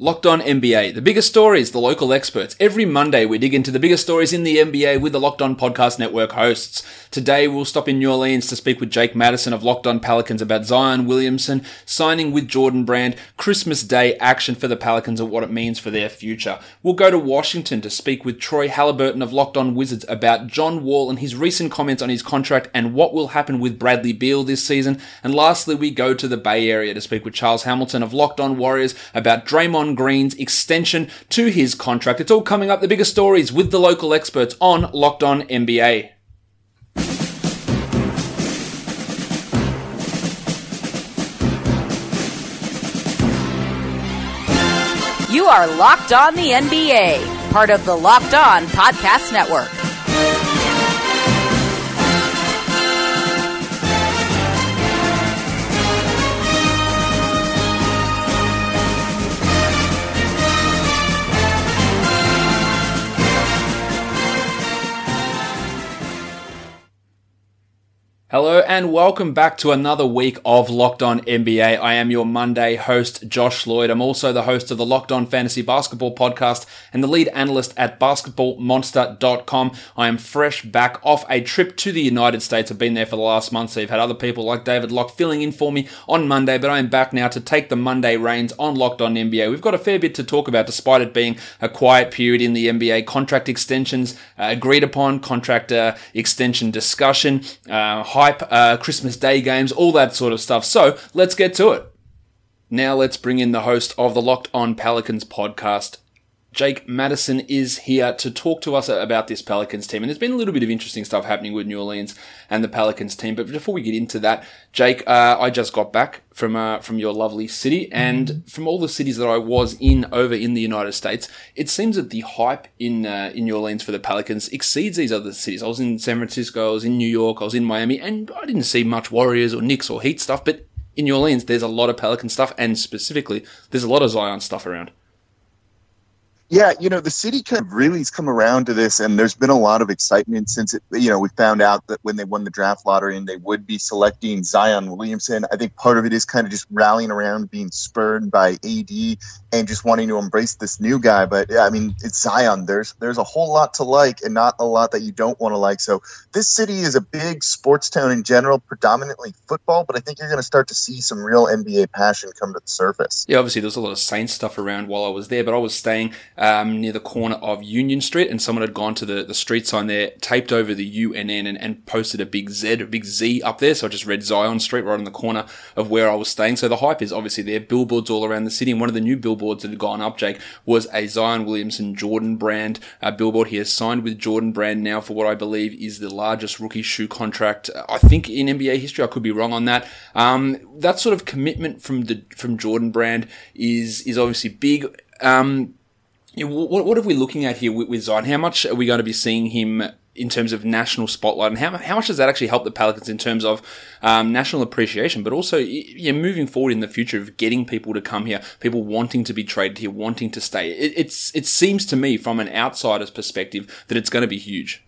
Locked On NBA, the biggest stories, the local experts. Every Monday, we dig into the biggest stories in the NBA with the Locked On Podcast Network hosts. Today, we'll stop in New Orleans to speak with Jake Madison of Locked On Pelicans about Zion Williamson signing with Jordan Brand, Christmas Day action for the Pelicans, and what it means for their future. We'll go to Washington to speak with Troy Haliburton of Locked On Wizards about John Wall and his recent comments on his contract and what will happen with Bradley Beal this season. And lastly, we go to the Bay Area to speak with Charles Hamilton of Locked On Warriors about Draymond Green's extension to his contract. It's all coming up, the biggest stories with the local experts on Locked On NBA. You are Locked On the NBA, part of the Locked On Podcast Network. Hello and welcome back to another week of Locked On NBA. I am your Monday host, Josh Lloyd. I'm also the host of the Locked On Fantasy Basketball podcast and the lead analyst at basketballmonster.com. I am fresh back off a trip to the United States. I've been there for the last month, so you've had other people like David Locke filling in for me on Monday, but I am back now to take the Monday reins on Locked On NBA. We've got a fair bit to talk about despite it being a quiet period in the NBA. Contract extensions uh, agreed upon, contract uh, extension discussion, uh, hype, uh, Christmas Day games, all that sort of stuff. So let's get to it. Now let's bring in the host of the Locked On Pelicans podcast. Jake Madison is here to talk to us about this Pelicans team. And there's been a little bit of interesting stuff happening with New Orleans and the Pelicans team. But before we get into that, Jake, uh, I just got back from uh, from your lovely city, and from all the cities that I was in over in the United States, it seems that the hype in uh, in New Orleans for the Pelicans exceeds these other cities. I was in San Francisco, I was in New York, I was in Miami, and I didn't see much Warriors or Knicks or Heat stuff. But in New Orleans, there's a lot of Pelican stuff, and specifically, there's a lot of Zion stuff around. Yeah, you know, the city kind of really has come around to this, and there's been a lot of excitement since it, you know, we found out that when they won the draft lottery and they would be selecting Zion Williamson. I think part of it is kind of just rallying around being spurred by AD and just wanting to embrace this new guy. But yeah, I mean, it's Zion. There's there's a whole lot to like and not a lot that you don't want to like. So this city is a big sports town in general, predominantly football, but I think you're going to start to see some real NBA passion come to the surface. Yeah, obviously there's a lot of Saints stuff around while I was there, but I was staying um, near the corner of Union Street, and someone had gone to the, the street sign there, taped over the UNN, and, and posted a big Z, a big Z up there. So I just read Zion Street right on the corner of where I was staying. So the hype is obviously there. Billboards all around the city, and one of the new billboards that had gone up, Jake, was a Zion Williamson Jordan brand uh, billboard. He has signed with Jordan brand now for what I believe is the largest rookie shoe contract, uh, I think, in NBA history. I could be wrong on that. Um, that sort of commitment from the from Jordan brand is is obviously big. Um, what, what are we looking at here with, with Zion? How much are we going to be seeing him in terms of national spotlight, and how, how much does that actually help the Pelicans in terms of um, national appreciation, but also yeah, moving forward in the future of getting people to come here, people wanting to be traded here, wanting to stay? It, it's it seems to me from an outsider's perspective that it's going to be huge.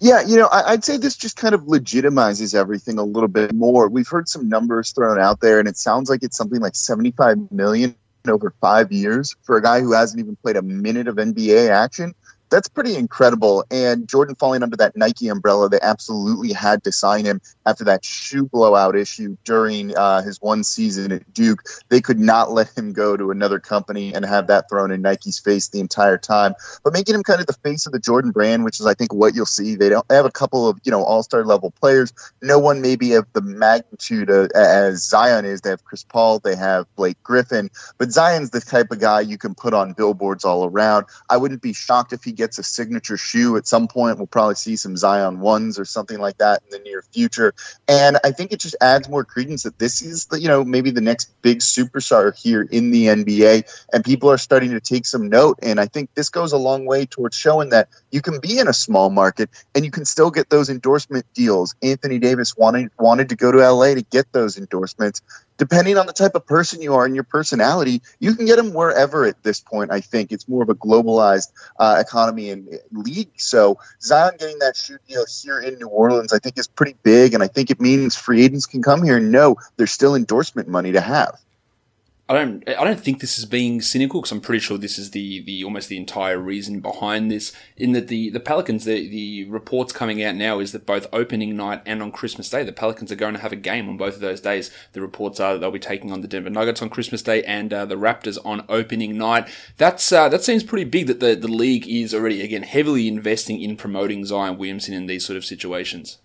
Yeah, you know, I, would say this just kind of legitimizes everything a little bit more. We've heard some numbers thrown out there, and it sounds like it's something like 75 million over five years for a guy who hasn't even played a minute of NBA action that's pretty incredible. And Jordan falling under that Nike umbrella, they absolutely had to sign him after that shoe blowout issue during uh, his one season at Duke. They could not let him go to another company and have that thrown in Nike's face the entire time. But making him kind of the face of the Jordan brand, which is I think what you'll see. They don't they have a couple of you know all star level players. No one maybe of the magnitude of, as Zion is. They have Chris Paul, they have Blake Griffin, but Zion's the type of guy you can put on billboards all around. I wouldn't be shocked if he gets a signature shoe at some point. We'll probably see some Zion ones or something like that in the near future. And I think it just adds more credence that this is the, you know, maybe the next big superstar here in the NBA. And people are starting to take some note. And I think this goes a long way towards showing that you can be in a small market and you can still get those endorsement deals. Anthony Davis wanted wanted to go to LA to get those endorsements depending on the type of person you are and your personality, you can get them wherever at this point. I think it's more of a globalized uh, economy and league. So Zion getting that shoe deal here in New Orleans, I think, is pretty big, and I think it means free agents can come here and know there's still endorsement money to have. I don't I don't think this is being cynical because I'm pretty sure this is the the almost the entire reason behind this. In that the the Pelicans the the reports coming out now is that both opening night and on Christmas Day the Pelicans are going to have a game on both of those days. The reports are that they'll be taking on the Denver Nuggets on Christmas Day and uh, the Raptors on opening night. That's uh, that seems pretty big that the the league is already again heavily investing in promoting Zion Williamson in these sort of situations.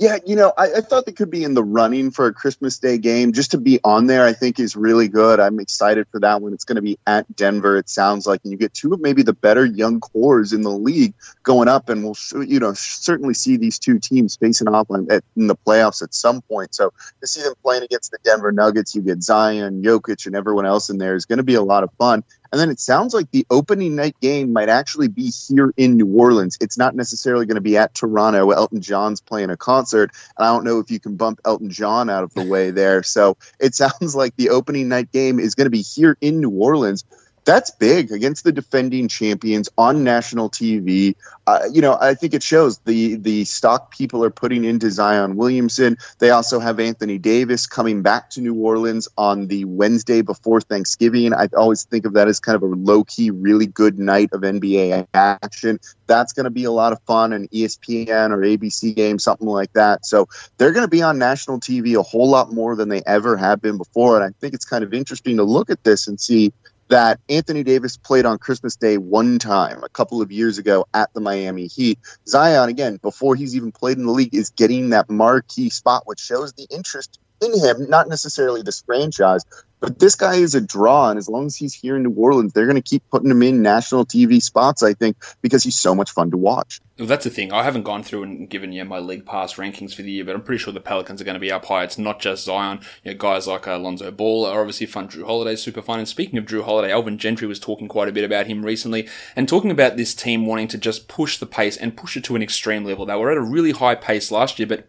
Yeah, you know, I, I, thought they could be in the running for a Christmas Day game. Just to be on there, I think is really good. I'm excited for that one. It's going to be at Denver. It sounds like, and you get two of maybe the better young cores in the league going up, and we'll you know certainly see these two teams facing off at, in the playoffs at some point. So to see them playing against the Denver Nuggets, you get Zion, Jokic, and everyone else in there is going to be a lot of fun. And then it sounds like the opening night game might actually be here in New Orleans. It's not necessarily going to be at Toronto. Elton John's playing a concert. And I don't know if you can bump Elton John out of the way there. So it sounds like the opening night game is going to be here in New Orleans that's big against the defending champions on national TV. Uh, you know, I think it shows the the stock people are putting into Zion Williamson. They also have Anthony Davis coming back to New Orleans on the Wednesday before Thanksgiving. I always think of that as kind of a low key, really good night of NBA action. That's going to be a lot of fun, an ESPN or ABC game, something like that. So they're going to be on national TV a whole lot more than they ever have been before. And I think it's kind of interesting to look at this and see that Anthony Davis played on Christmas Day one time a couple of years ago at the Miami Heat. Zion, again, before he's even played in the league, is getting that marquee spot, which shows the interest in him, not necessarily this franchise, but this guy is a draw, and as long as he's here in New Orleans, they're going to keep putting him in national TV spots. I think because he's so much fun to watch. Well, that's the thing. I haven't gone through and given you my league pass rankings for the year, but I'm pretty sure the Pelicans are going to be up high. It's not just Zion. You know, guys like Alonzo uh, Ball are obviously fun. Jrue Holiday super fun. And speaking of Jrue Holiday, Alvin Gentry was talking quite a bit about him recently and talking about this team wanting to just push the pace and push it to an extreme level. They were at a really high pace last year, but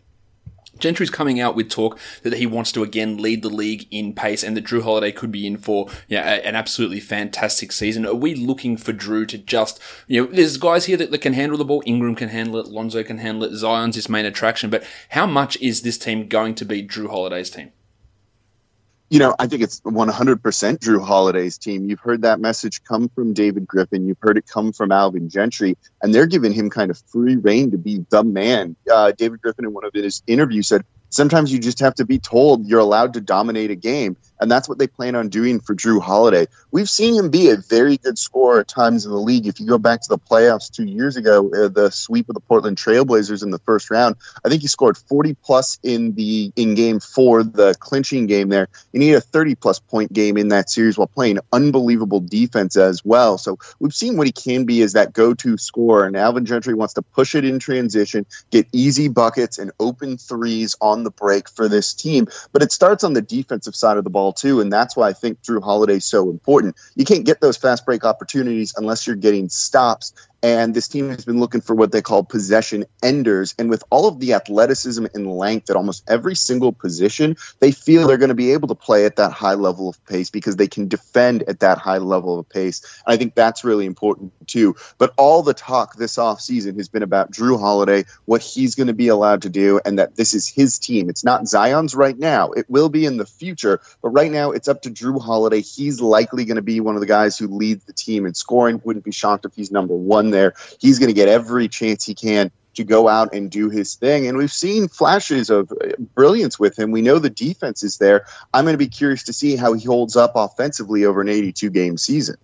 Gentry's coming out with talk that he wants to again lead the league in pace and that Jrue Holiday could be in for yeah, an absolutely fantastic season. Are we looking for Jrue to just, you know, there's guys here that, that can handle the ball. Ingram can handle it. Lonzo can handle it. Zion's his main attraction. But how much is this team going to be Jrue Holiday's team? You know, I think it's 100% Jrue Holiday's team. You've heard that message come from David Griffin. You've heard it come from Alvin Gentry, and they're giving him kind of free reign to be the man. Uh, David Griffin, in one of his interviews, said, Sometimes you just have to be told you're allowed to dominate a game. And that's what they plan on doing for Jrue Holiday. We've seen him be a very good scorer at times in the league. If you go back to the playoffs two years ago, uh, the sweep of the Portland Trailblazers in the first round, I think he scored 40 plus in the in game four, the clinching game there. And he had a 30 plus point game in that series while playing unbelievable defense as well. So we've seen what he can be as that go to scorer. And Alvin Gentry wants to push it in transition, get easy buckets and open threes on the break for this team. But it starts on the defensive side of the ball too, and that's why I think Jrue Holiday is so important. You can't get those fast break opportunities unless you're getting stops and this team has been looking for what they call possession enders. And with all of the athleticism and length at almost every single position, they feel they're going to be able to play at that high level of pace because they can defend at that high level of pace. And I think that's really important too. But all the talk this offseason has been about Jrue Holiday, what he's going to be allowed to do, and that this is his team. It's not Zion's right now. It will be in the future. But right now, it's up to Jrue Holiday. He's likely going to be one of the guys who leads the team in scoring. Wouldn't be shocked if he's number one there. He's going to get every chance he can to go out and do his thing. And we've seen flashes of uh, brilliance with him. We know the defense is there. I'm going to be curious to see how he holds up offensively over an 82 game season.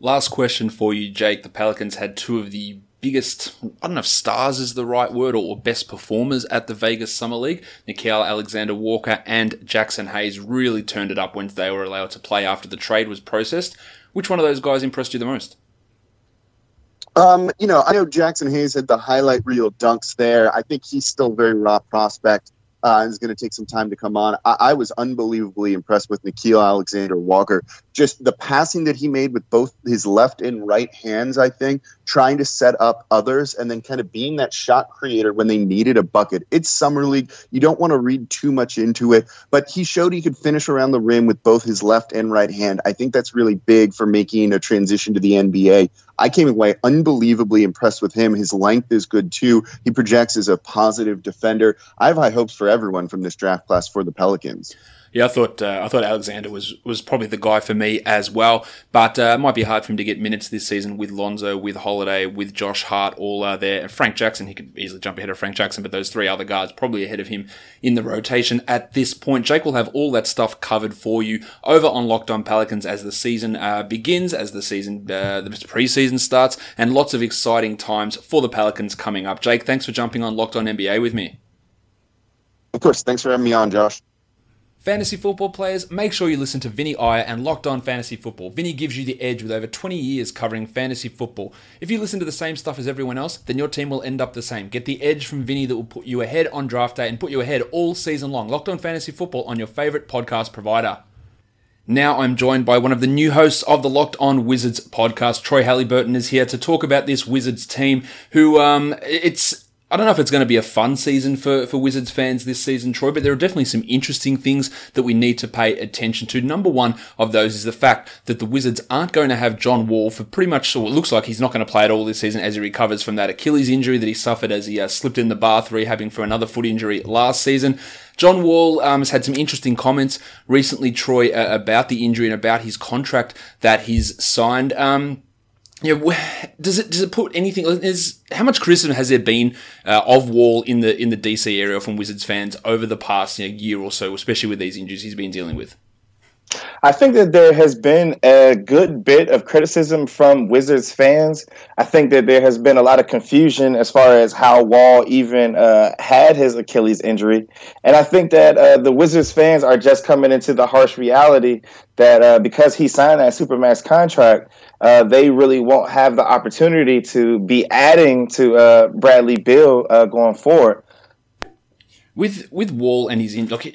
Last question for you, Jake. The Pelicans had two of the biggest, I don't know if stars is the right word, or best performers at the Vegas Summer League. Nickeil Alexander Walker and Jaxson Hayes really turned it up when they were allowed to play after the trade was processed. Which one of those guys impressed you the most? Um, you know, I know Jaxson Hayes had the highlight reel dunks there. I think he's still very raw prospect. Uh, is going to take some time to come on. I, I was unbelievably impressed with Nickeil Alexander Walker. Just the passing that he made with both his left and right hands, I think, trying to set up others and then kind of being that shot creator when they needed a bucket. It's Summer League. You don't want to read too much into it, but he showed he could finish around the rim with both his left and right hand. I think that's really big for making a transition to the NBA. I came away unbelievably impressed with him. His length is good too. He projects as a positive defender. I have high hopes for everyone from this draft class for the Pelicans. Yeah, I thought uh, I thought Alexander was was probably the guy for me as well, but uh, it might be hard for him to get minutes this season with Lonzo, with Holiday, with Josh Hart all uh, there. And Frank Jackson, he could easily jump ahead of Frank Jackson, but those three other guards probably ahead of him in the rotation at this point. Jake will have all that stuff covered for you over on Locked On Pelicans as the season uh, begins, as the season uh, the preseason starts, and lots of exciting times for the Pelicans coming up. Jake, thanks for jumping on Locked On NBA with me. Of course, thanks for having me on, Josh. Fantasy football players, make sure you listen to Vinny Iyer and Locked On Fantasy Football. Vinny gives you the edge with over 20 years covering fantasy football. If you listen to the same stuff as everyone else, then your team will end up the same. Get the edge from Vinny that will put you ahead on draft day and put you ahead all season long. Locked On Fantasy Football on your favorite podcast provider. Now I'm joined by one of the new hosts of the Locked On Wizards podcast. Troy Haliburton is here to talk about this Wizards team who, um, it's, I don't know if it's going to be a fun season for, for Wizards fans this season, Troy, but there are definitely some interesting things that we need to pay attention to. Number one of those is the fact that the Wizards aren't going to have John Wall for pretty much, so it looks like he's not going to play at all this season as he recovers from that Achilles injury that he suffered as he uh, slipped in the bath rehabbing for another foot injury last season. John Wall um, has had some interesting comments recently, Troy, uh, about the injury and about his contract that he's signed. Um, yeah, does it does it put anything? Is how much criticism has there been uh, of Wall in the in the DC area from Wizards fans over the past you know, year or so, especially with these injuries he's been dealing with? I think that there has been a good bit of criticism from Wizards fans. I think that there has been a lot of confusion as far as how Wall even uh, had his Achilles injury. And I think that uh, the Wizards fans are just coming into the harsh reality that uh, because he signed that Supermax contract, uh, they really won't have the opportunity to be adding to uh, Bradley Beal uh, going forward. With with Wall and his in, look,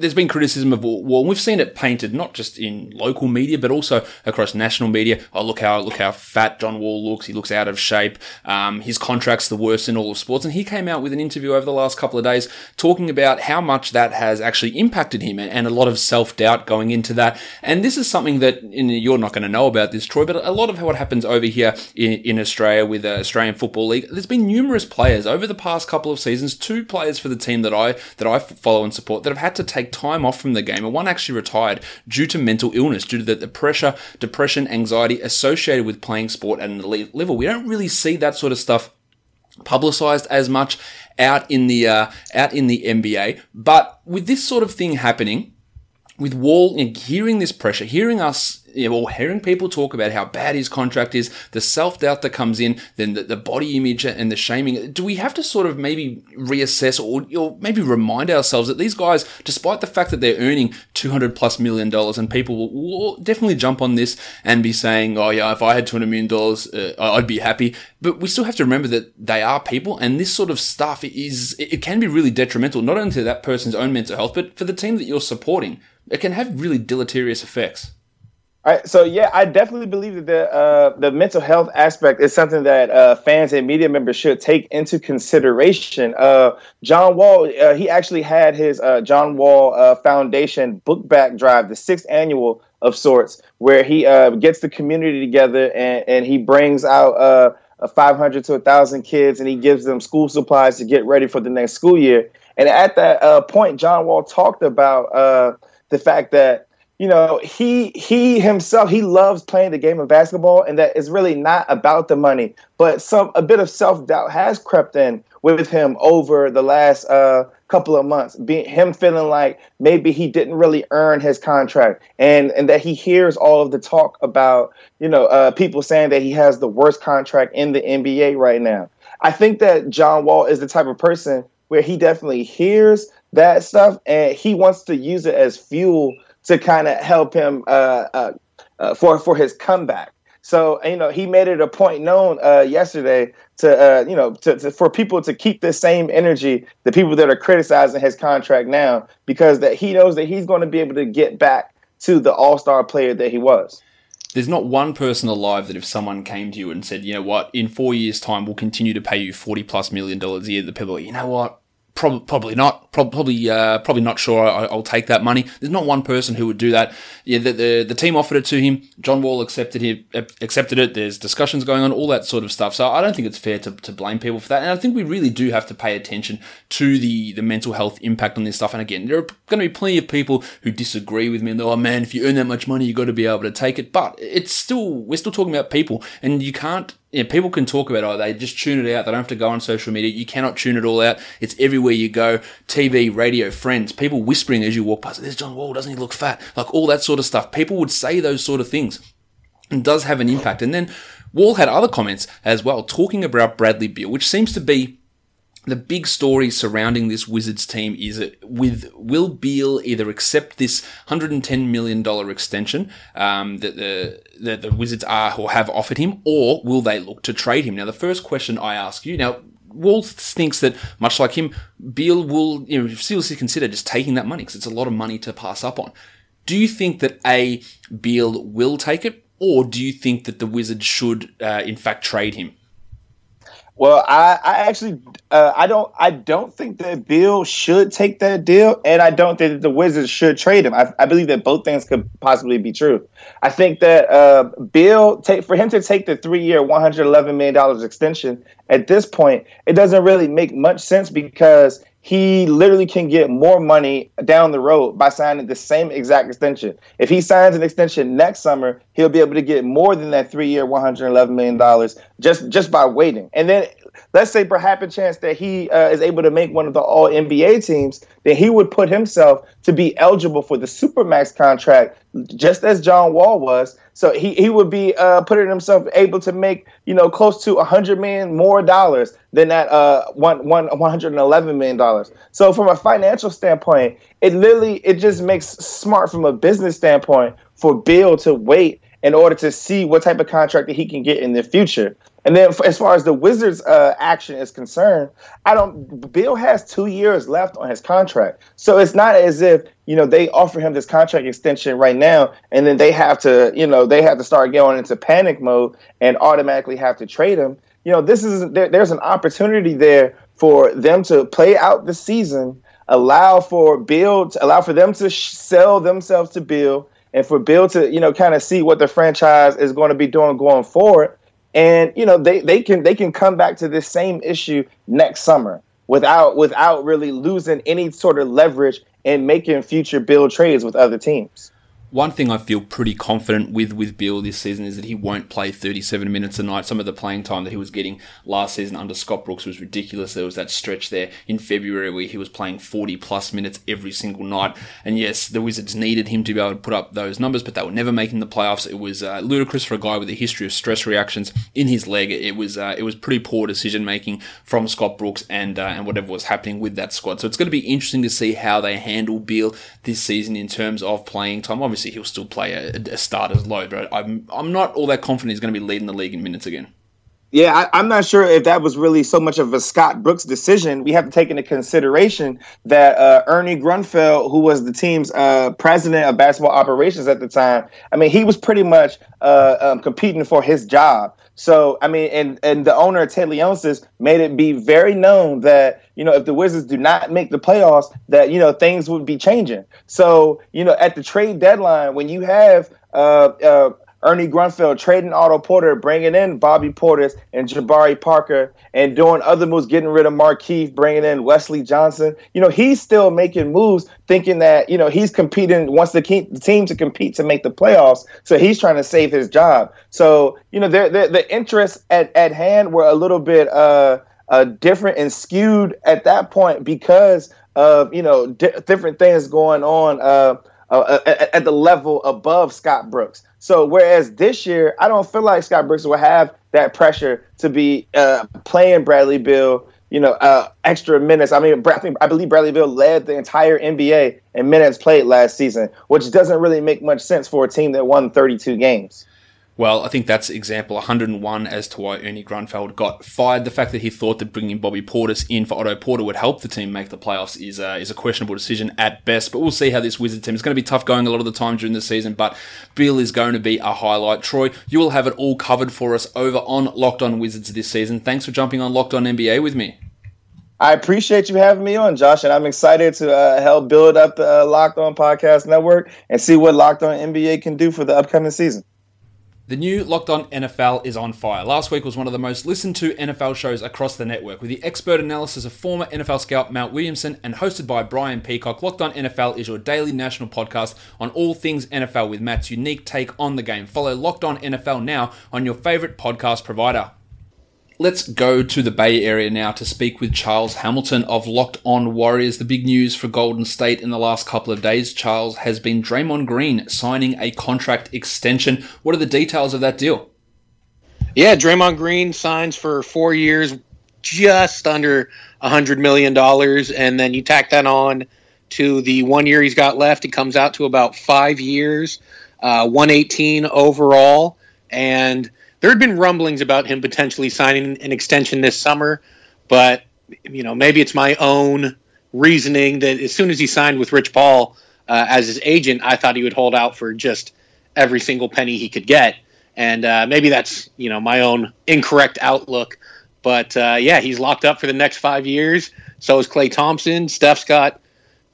there's been criticism of Wall. We've seen it painted not just in local media, but also across national media. Oh, look how look how fat John Wall looks. He looks out of shape. Um, his contract's the worst in all of sports. And he came out with an interview over the last couple of days talking about how much that has actually impacted him and, and a lot of self doubt going into that. And this is something that you're not going to know about this, Troy, but a lot of what happens over here in, in Australia with the Australian Football League. There's been numerous players over the past couple of seasons, two players for the team that I that I follow and support that have had to take time off from the game, and one actually retired due to mental illness, due to the, the pressure, depression, anxiety associated with playing sport at an elite level. We don't really see that sort of stuff publicized as much out in the uh, out in the NBA. But with this sort of thing happening, with Wall, you know, hearing this pressure, hearing us you know, hearing people talk about how bad his contract is, the self doubt that comes in, then the, the, body image and the shaming. Do we have to sort of maybe reassess or, or, maybe remind ourselves that these guys, despite the fact that they're earning 200 plus million dollars, and people will, will, definitely jump on this and be saying, oh yeah, if I had 200 million dollars, uh, I'd be happy. But we still have to remember that they are people, and this sort of stuff is, it can be really detrimental, not only to that person's own mental health, but for the team that you're supporting. It can have really deleterious effects. All right, so yeah, I definitely believe that the uh, the mental health aspect is something that uh, fans and media members should take into consideration. Uh, John Wall, uh, he actually had his uh, John Wall uh, Foundation book back drive, the sixth annual of sorts, where he gets the community together and, and he brings out uh, 500 to 1,000 kids and he gives them school supplies to get ready for the next school year. And at that point, John Wall talked about the fact that you know he he himself he loves playing the game of basketball and that is really not about the money but some a bit of self-doubt has crept in with him over the last uh, couple of months being him feeling like maybe he didn't really earn his contract and and that he hears all of the talk about you know uh, people saying that he has the worst contract in the NBA right now. I think that John Wall is the type of person where he definitely hears that stuff and he wants to use it as fuel to kind of help him uh, uh, uh, for for his comeback. So you know he made it a point known uh, yesterday to uh, you know to, to, for people to keep the same energy, the people that are criticizing his contract now, because that he knows that he's going to be able to get back to the All Star player that he was. There's not one person alive that if someone came to you and said, you know what, in four years' time we'll continue to pay you forty plus million dollars a year, the people, you know what, Probably, probably not. Probably, uh, probably not sure. I, will take that money. There's not one person who would do that. Yeah, the, the, the team offered it to him. John Wall accepted it. Accepted it. There's discussions going on, all that sort of stuff. So I don't think it's fair to, to blame people for that. And I think we really do have to pay attention to the the mental health impact on this stuff. And again, there are going to be plenty of people who disagree with me and oh man, if you earn that much money, you got to be able to take it. But it's still we're still talking about people, and you can't yeah, people can talk about. Oh, they just tune it out. They don't have to go on social media. You cannot tune it all out. It's everywhere you go. TV, radio, friends, people whispering as you walk past. There's John Wall. Doesn't he look fat? Like all that sort of stuff. People would say those sort of things. and does have an impact. And then Wall had other comments as well, talking about Bradley Beal, which seems to be the big story surrounding this Wizards team is with will Beal either accept this 110 million dollar extension um, that the that the Wizards are or have offered him, or will they look to trade him? Now, the first question I ask you now. Wall thinks that, much like him, Beal will you know, seriously consider just taking that money because it's a lot of money to pass up on. Do you think that A, Beal will take it, or do you think that the Wizards should, uh, in fact, trade him? Well, I, I actually uh, I don't I don't think that Beal should take that deal, and I don't think that the Wizards should trade him. I, I believe that both things could possibly be true. I think that uh, Beal take for him to take the three year, one hundred eleven million dollars extension at this point, it doesn't really make much sense because he literally can get more money down the road by signing the same exact extension. If he signs an extension next summer, he'll be able to get more than that three-year, one hundred eleven million dollars just just by waiting. And then let's say perhaps a chance that he uh, is able to make one of the All NBA teams, then he would put himself to be eligible for the supermax contract, just as John Wall was. So he, he would be uh, putting himself able to make you know close to a hundred million more dollars than that uh one one one hundred and eleven million dollars. So from a financial standpoint, it literally it just makes smart from a business standpoint for Beal to wait in order to see what type of contract that he can get in the future. And then, as far as the Wizards' uh, action is concerned, I don't. Beal has two years left on his contract, so it's not as if you know they offer him this contract extension right now, and then they have to, you know, they have to start going into panic mode and automatically have to trade him. You know, this is there, there's an opportunity there for them to play out the season, allow for Beal, to, allow for them to sh- sell themselves to Beal, and for Beal to, you know, kind of see what the franchise is going to be doing going forward and you know they, they can they can come back to this same issue next summer without without really losing any sort of leverage and making future build trades with other teams. One thing I feel pretty confident with with Beal this season is that he won't play 37 minutes a night. Some of the playing time that he was getting last season under Scott Brooks was ridiculous. There was that stretch there in February where he was playing 40 plus minutes every single night. And yes, the Wizards needed him to be able to put up those numbers, but they were never making the playoffs. It was uh, ludicrous for a guy with a history of stress reactions in his leg. It was uh, it was pretty poor decision making from Scott Brooks and uh, and whatever was happening with that squad. So it's going to be interesting to see how they handle Beal this season in terms of playing time. Obviously obviously he'll still play a, a starter's load, but I'm I'm not all that confident he's going to be leading the league in minutes again. Yeah, I, am not sure if that was really so much of a Scott Brooks decision. We have to take into consideration that uh, Ernie Grunfeld, who was the team's uh, president of basketball operations at the time, I mean, he was pretty much uh, um, competing for his job. So I mean, and and the owner Ted Leonsis made it be very known that you know if the Wizards do not make the playoffs, that you know things would be changing. So you know at the trade deadline, when you have uh, uh, Ernie Grunfeld trading Otto Porter, bringing in Bobby Portis and Jabari Parker, and doing other moves, getting rid of Markieff, bringing in Wesley Johnson. You know, he's still making moves, thinking that you know he's competing, wants the, team to compete to make the playoffs. So he's trying to save his job. So you know, the interests at at hand were a little bit uh, uh, different and skewed at that point because of you know di- different things going on. Uh, uh, at, at, the level above Scott Brooks. So whereas this year, I don't feel like Scott Brooks will have that pressure to be uh, playing Bradley Beal, you know, uh, extra minutes. I mean, I, think, I believe Bradley Beal led the entire NBA in minutes played last season, which doesn't really make much sense for a team that won 32 games. Well, I think that's example 101 as to why Ernie Grunfeld got fired. The fact that he thought that bringing Bobby Portis in for Otto Porter would help the team make the playoffs is is a questionable decision at best. But we'll see how this Wizard team is going to be tough going a lot of the time during the season. But Beal is going to be a highlight. Troy, you will have it all covered for us over on Locked On Wizards this season. Thanks for jumping on Locked On NBA with me. I appreciate you having me on, Josh, and I'm excited to uh, help build up the uh, Locked On Podcast Network and see what Locked On NBA can do for the upcoming season. The new Locked On NFL is on fire. Last week was one of the most listened to NFL shows across the network, with the expert analysis of former NFL scout Matt Williamson and hosted by Brian Peacock. Locked On NFL is your daily national podcast on all things NFL with Matt's unique take on the game. Follow Locked On NFL now on your favorite podcast provider. Let's go to the Bay Area now to speak with Charles Hamilton of Locked On Warriors. The big news for Golden State in the last couple of days, Charles, has been Draymond Green signing a contract extension. What are the details of that deal? Yeah, Draymond Green signs for four years, just under $100 million. And then you tack that on to the one year he's got left. It comes out to about five years, uh, 118 overall. And there had been rumblings about him potentially signing an extension this summer, but you know maybe it's my own reasoning that as soon as he signed with Rich Paul uh, as his agent, I thought he would hold out for just every single penny he could get, and uh, maybe that's you know my own incorrect outlook. But uh, yeah, he's locked up for the next five years. So is Klay Thompson. Steph's got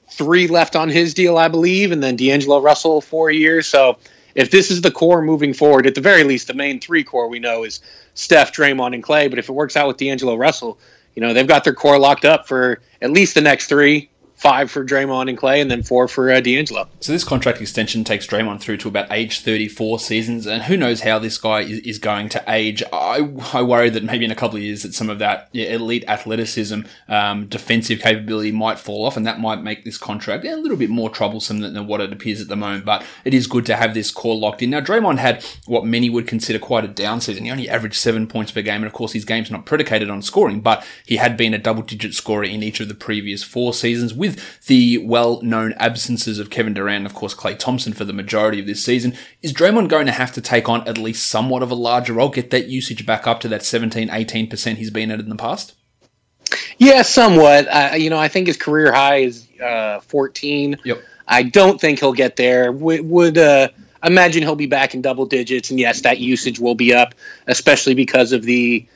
three left on his deal, I believe, and then D'Angelo Russell four years. So if this is the core moving forward, at the very least, the main three core we know is Steph, Draymond, and Klay. But if it works out with D'Angelo Russell, you know they've got their core locked up for at least the next three five for Draymond and Klay, and then four for uh, D'Angelo. So this contract extension takes Draymond through to about age 34 seasons, and who knows how this guy is, is going to age. I, I worry that maybe in a couple of years that some of that yeah, elite athleticism, um, defensive capability might fall off, and that might make this contract a little bit more troublesome than, than what it appears at the moment. But it is good to have this core locked in. Now Draymond had what many would consider quite a down season. He only averaged seven points per game, and of course his game's not predicated on scoring, but he had been a double-digit scorer in each of the previous four seasons with the well-known absences of Kevin Durant and of course Klay Thompson for the majority of this season, is Draymond going to have to take on at least somewhat of a larger role, get that usage back up to that 17, 18% he's been at in the past? Yeah, somewhat. Uh, you know, I think his career high is uh, 14. Yep. I don't think he'll get there. W- would uh, imagine he'll be back in double digits, and yes, that usage will be up, especially because of the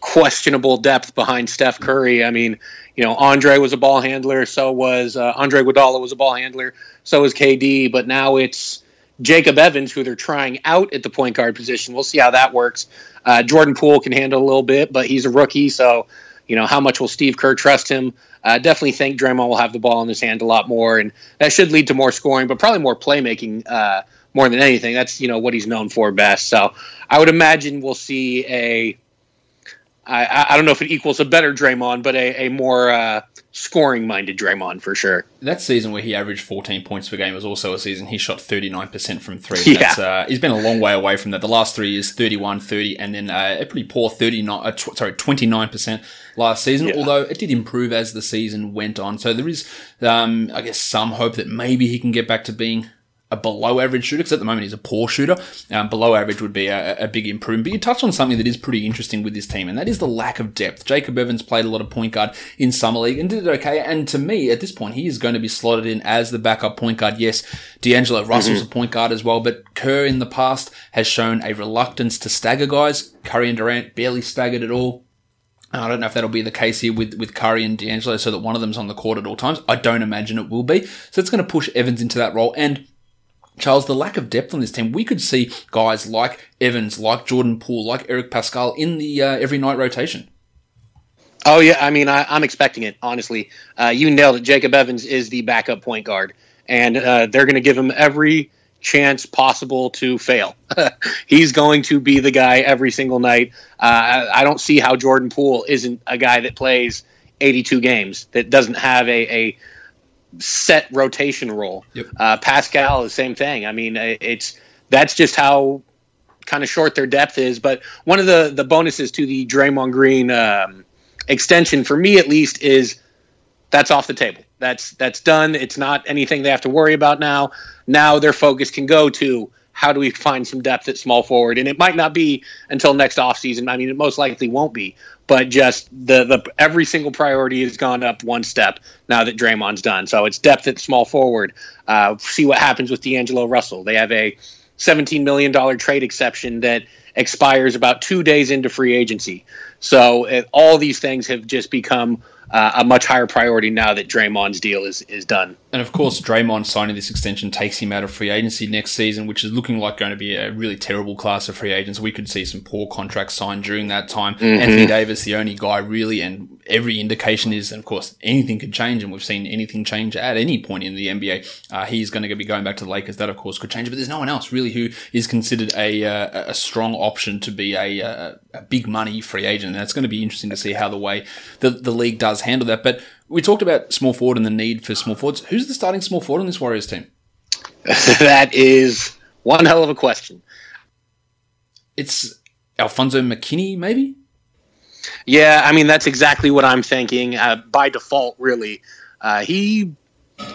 questionable depth behind Steph Curry. I mean, you know, Andre was a ball handler, so was uh, Andre Iguodala was a ball handler, so was KD. But now it's Jacob Evans who they're trying out at the point guard position. We'll see how that works. Uh, Jordan Poole can handle a little bit, but he's a rookie, so you know how much will Steve Kerr trust him? I uh, definitely think Draymond will have the ball in his hand a lot more, and that should lead to more scoring, but probably more playmaking uh, more than anything. That's you know what he's known for best. So I would imagine we'll see a I, I don't know if it equals a better Draymond, but a, a more uh, scoring minded Draymond for sure. That season where he averaged 14 points per game was also a season he shot 39% from three. Yeah. Uh, he's been a long way away from that. The last three years, 31, 30, and then uh, a pretty poor 39, uh, tw- sorry, 29% last season, yeah. although it did improve as the season went on. So there is, um, I guess, some hope that maybe he can get back to being a below average shooter because at the moment he's a poor shooter. Um, below average would be a, a, big improvement. But you touched on something that is pretty interesting with this team, and that is the lack of depth. Jacob Evans played a lot of point guard in summer league and did it okay. And to me, at this point, he is going to be slotted in as the backup point guard. Yes, D'Angelo Russell's mm-hmm. a point guard as well, but Kerr in the past has shown a reluctance to stagger guys. Curry and Durant barely staggered at all. I don't know if that'll be the case here with, with Curry and D'Angelo so that one of them's on the court at all times. I don't imagine it will be. So it's going to push Evans into that role. And Charles, the lack of depth on this team, we could see guys like Evans, like Jordan Poole, like Eric Paschall in the uh, every night rotation. Oh yeah, I mean, I, am expecting it. Honestly, uh, you nailed it. Jacob Evans is the backup point guard, and uh, they're going to give him every chance possible to fail. He's going to be the guy every single night. Uh, I don't see how Jordan Poole isn't a guy that plays 82 games that doesn't have a, a set rotation role. Yep. Uh, Paschall, the same thing. I mean, it's that's just how kind of short their depth is. But one of the the bonuses to the Draymond Green um, extension, for me at least, is that's off the table. That's that's done. It's not anything they have to worry about now. Now their focus can go to how do we find some depth at small forward? And it might not be until next offseason. I mean, it most likely won't be, but just the, the every single priority has gone up one step now that Draymond's done. So it's depth at small forward. Uh, see what happens with D'Angelo Russell. They have a $17 million trade exception that expires about two days into free agency. So it, all these things have just become uh, a much higher priority now that Draymond's deal is is done. And of course, Draymond signing this extension takes him out of free agency next season, which is looking like going to be a really terrible class of free agents. We could see some poor contracts signed during that time. Mm-hmm. Anthony Davis, the only guy really, and every indication is, and of course, anything could change, and we've seen anything change at any point in the NBA. Uh, he's going to be going back to the Lakers. That, of course, could change, but there's no one else really who is considered a uh, a strong option to be a, a, a big money free agent. And it's going to be interesting to see how the way the the league does handle that. But we talked about small forward and the need for small forwards. Who's the starting small forward on this Warriors team? that is one hell of a question. It's Alfonzo McKinnie, maybe? Yeah, I mean, that's exactly what I'm thinking uh, by default, really. Uh, he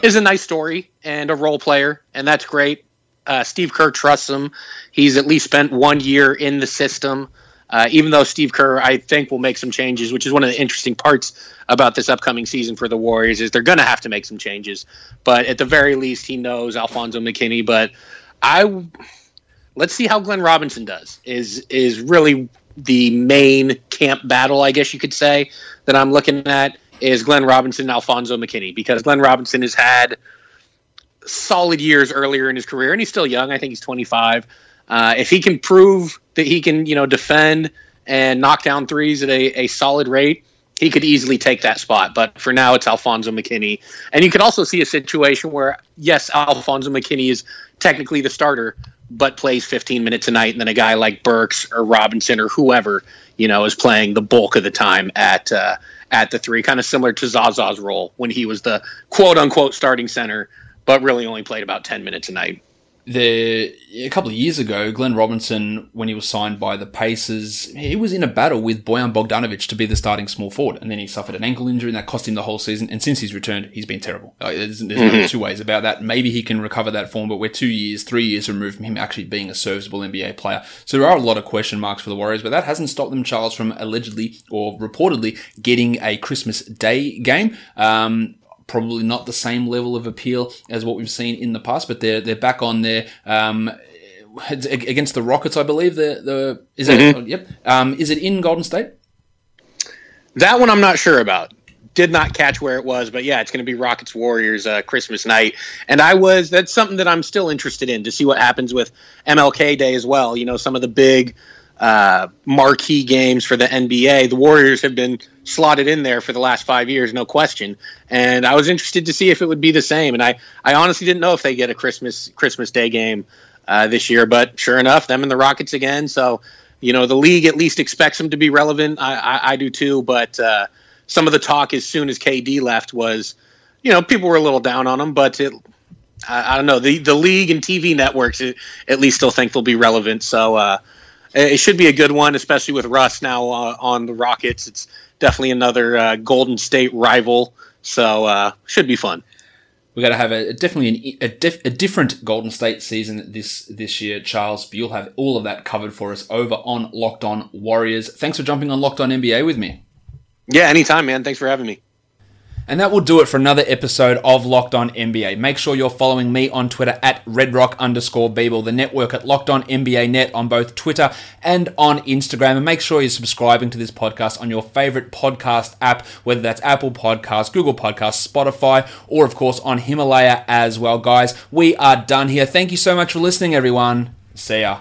is a nice story and a role player, and that's great. Uh, Steve Kerr trusts him. He's at least spent one year in the system. Uh, even though Steve Kerr, I think, will make some changes, which is one of the interesting parts about this upcoming season for the Warriors, is they're going to have to make some changes. But at the very least, he knows Alfonzo McKinnie. But I let's see how Glenn Robinson does. Is is really the main camp battle, I guess you could say, that I'm looking at is Glenn Robinson and Alfonzo McKinnie because Glenn Robinson has had solid years earlier in his career, and he's still young. I think he's 25. Uh, if he can prove that he can, you know, defend and knock down threes at a, a solid rate, he could easily take that spot. But for now, it's Alfonzo McKinnie. And you could also see a situation where, yes, Alfonzo McKinnie is technically the starter, but plays 15 minutes a night, and then a guy like Burks or Robinson or whoever, you know, is playing the bulk of the time at uh, at the three, kind of similar to Zaza's role when he was the quote unquote starting center, but really only played about 10 minutes a night there a couple of years ago, Glenn Robinson, when he was signed by the Pacers, he was in a battle with Bojan Bogdanovic to be the starting small forward, and then he suffered an ankle injury, and that cost him the whole season. And since he's returned, he's been terrible. there's, there's mm-hmm. two ways about that. Maybe he can recover that form, but we're two years, three years removed from him actually being a serviceable NBA player. So there are a lot of question marks for the Warriors, but that hasn't stopped them, Charles, from allegedly or reportedly getting a Christmas Day game. Um, probably not the same level of appeal as what we've seen in the past, but they're they're back on there. Um, against the Rockets, I believe. The the is it? Mm-hmm. Yep. Um, is it in Golden State? That one I'm not sure about. Did not catch where it was, but yeah, it's going to be Rockets Warriors uh, Christmas night, and I was. That's something that I'm still interested in to see what happens with MLK Day as well. You know, some of the big uh, marquee games for the NBA. The Warriors have been slotted in there for the last five years, no question. And I was interested to see if it would be the same. And I, I honestly didn't know if they get a Christmas Christmas Day game uh, this year, but sure enough, them and the Rockets again. So you know the league at least expects them to be relevant. I, I, I do too, but uh, some of the talk as soon as KD left was, you know, people were a little down on him, but it. I, I don't know. The the league and TV networks at least still think they'll be relevant. So uh, it should be a good one, especially with Russ now uh, on the Rockets. It's definitely another uh, Golden State rival, so uh, should be fun. We're going to have a, definitely a, a, a, different Golden State season this this year, Charles. But you'll have all of that covered for us over on Locked On Warriors. Thanks for jumping on Locked On NBA with me. Yeah, anytime, man. Thanks for having me. And that will do it for another episode of Locked On NBA. Make sure you're following me on Twitter at redrock underscore bball, the network at Locked On NBA Net on both Twitter and on Instagram. And make sure you're subscribing to this podcast on your favorite podcast app, whether that's Apple Podcasts, Google Podcasts, Spotify, or of course on Himalaya as well. Guys, we are done here. Thank you so much for listening, everyone. See ya.